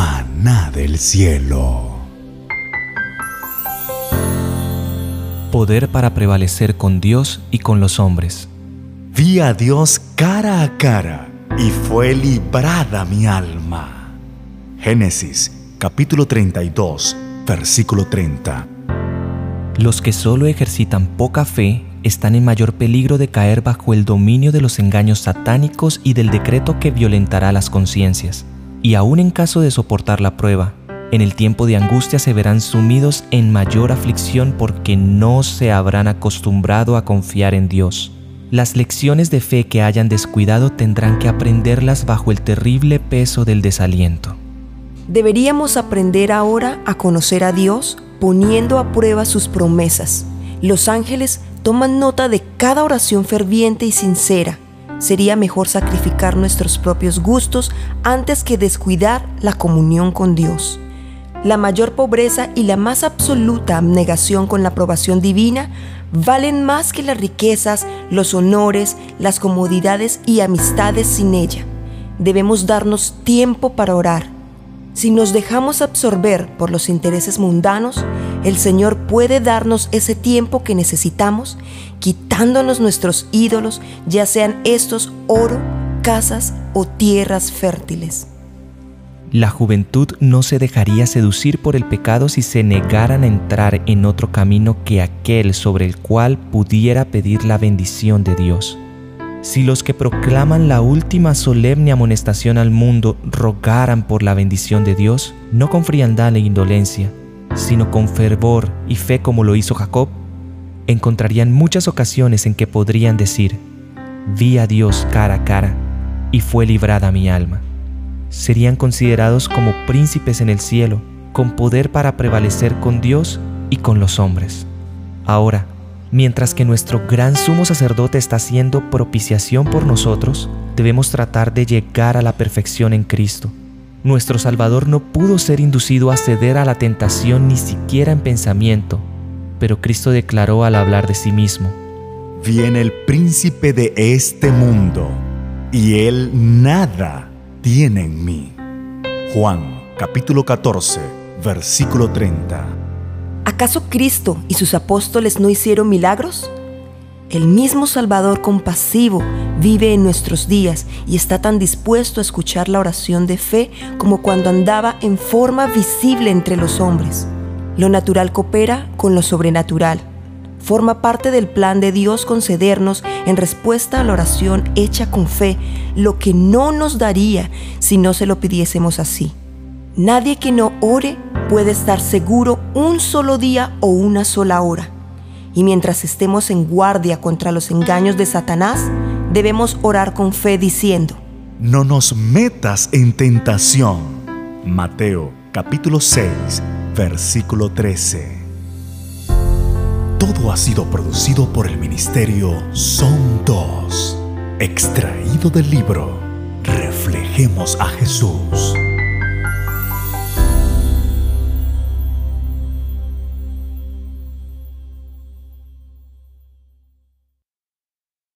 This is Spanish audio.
maná del cielo. Poder para prevalecer con Dios y con los hombres. Vi a Dios cara a cara y fue librada mi alma. Génesis capítulo 32, versículo 30. Los que solo ejercitan poca fe están en mayor peligro de caer bajo el dominio de los engaños satánicos y del decreto que violentará las conciencias. Y aun en caso de soportar la prueba, en el tiempo de angustia se verán sumidos en mayor aflicción porque no se habrán acostumbrado a confiar en Dios. Las lecciones de fe que hayan descuidado tendrán que aprenderlas bajo el terrible peso del desaliento. Deberíamos aprender ahora a conocer a Dios poniendo a prueba sus promesas. Los ángeles toman nota de cada oración ferviente y sincera. Sería mejor sacrificar nuestros propios gustos antes que descuidar la comunión con Dios. La mayor pobreza y la más absoluta abnegación con la aprobación divina valen más que las riquezas, los honores, las comodidades y amistades sin ella. Debemos darnos tiempo para orar. Si nos dejamos absorber por los intereses mundanos, el Señor puede darnos ese tiempo que necesitamos, quitándonos nuestros ídolos, ya sean estos oro, casas o tierras fértiles. La juventud no se dejaría seducir por el pecado si se negaran a entrar en otro camino que aquel sobre el cual pudiera pedir la bendición de Dios. Si los que proclaman la última solemne amonestación al mundo rogaran por la bendición de Dios, no con frialdad e indolencia, sino con fervor y fe como lo hizo Jacob, encontrarían muchas ocasiones en que podrían decir, vi a Dios cara a cara y fue librada mi alma. Serían considerados como príncipes en el cielo, con poder para prevalecer con Dios y con los hombres. Ahora, mientras que nuestro gran sumo sacerdote está haciendo propiciación por nosotros, debemos tratar de llegar a la perfección en Cristo. Nuestro Salvador no pudo ser inducido a ceder a la tentación ni siquiera en pensamiento, pero Cristo declaró al hablar de sí mismo, Viene el príncipe de este mundo, y él nada tiene en mí. Juan capítulo 14, versículo 30. ¿Acaso Cristo y sus apóstoles no hicieron milagros? El mismo Salvador compasivo vive en nuestros días y está tan dispuesto a escuchar la oración de fe como cuando andaba en forma visible entre los hombres. Lo natural coopera con lo sobrenatural. Forma parte del plan de Dios concedernos en respuesta a la oración hecha con fe lo que no nos daría si no se lo pidiésemos así. Nadie que no ore puede estar seguro un solo día o una sola hora. Y mientras estemos en guardia contra los engaños de Satanás, debemos orar con fe diciendo, No nos metas en tentación. Mateo capítulo 6, versículo 13. Todo ha sido producido por el ministerio Son Dos, extraído del libro Reflejemos a Jesús.